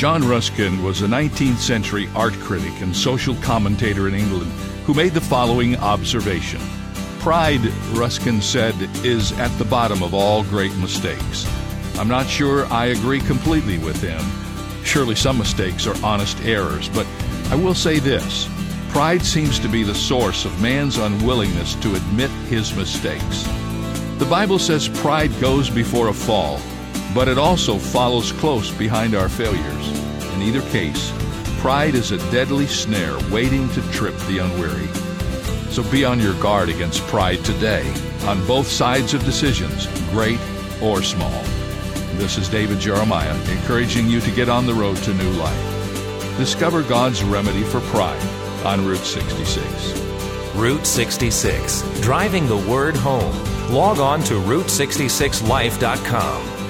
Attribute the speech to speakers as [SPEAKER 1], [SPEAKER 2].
[SPEAKER 1] John Ruskin was a 19th century art critic and social commentator in England who made the following observation. Pride, Ruskin said, is at the bottom of all great mistakes. I'm not sure I agree completely with him. Surely some mistakes are honest errors, but I will say this pride seems to be the source of man's unwillingness to admit his mistakes. The Bible says pride goes before a fall, but it also follows close behind our failures. In either case, pride is a deadly snare waiting to trip the unwary. So be on your guard against pride today, on both sides of decisions, great or small. This is David Jeremiah, encouraging you to get on the road to new life. Discover God's remedy for pride on Route 66.
[SPEAKER 2] Route 66, driving the word home. Log on to Route66Life.com.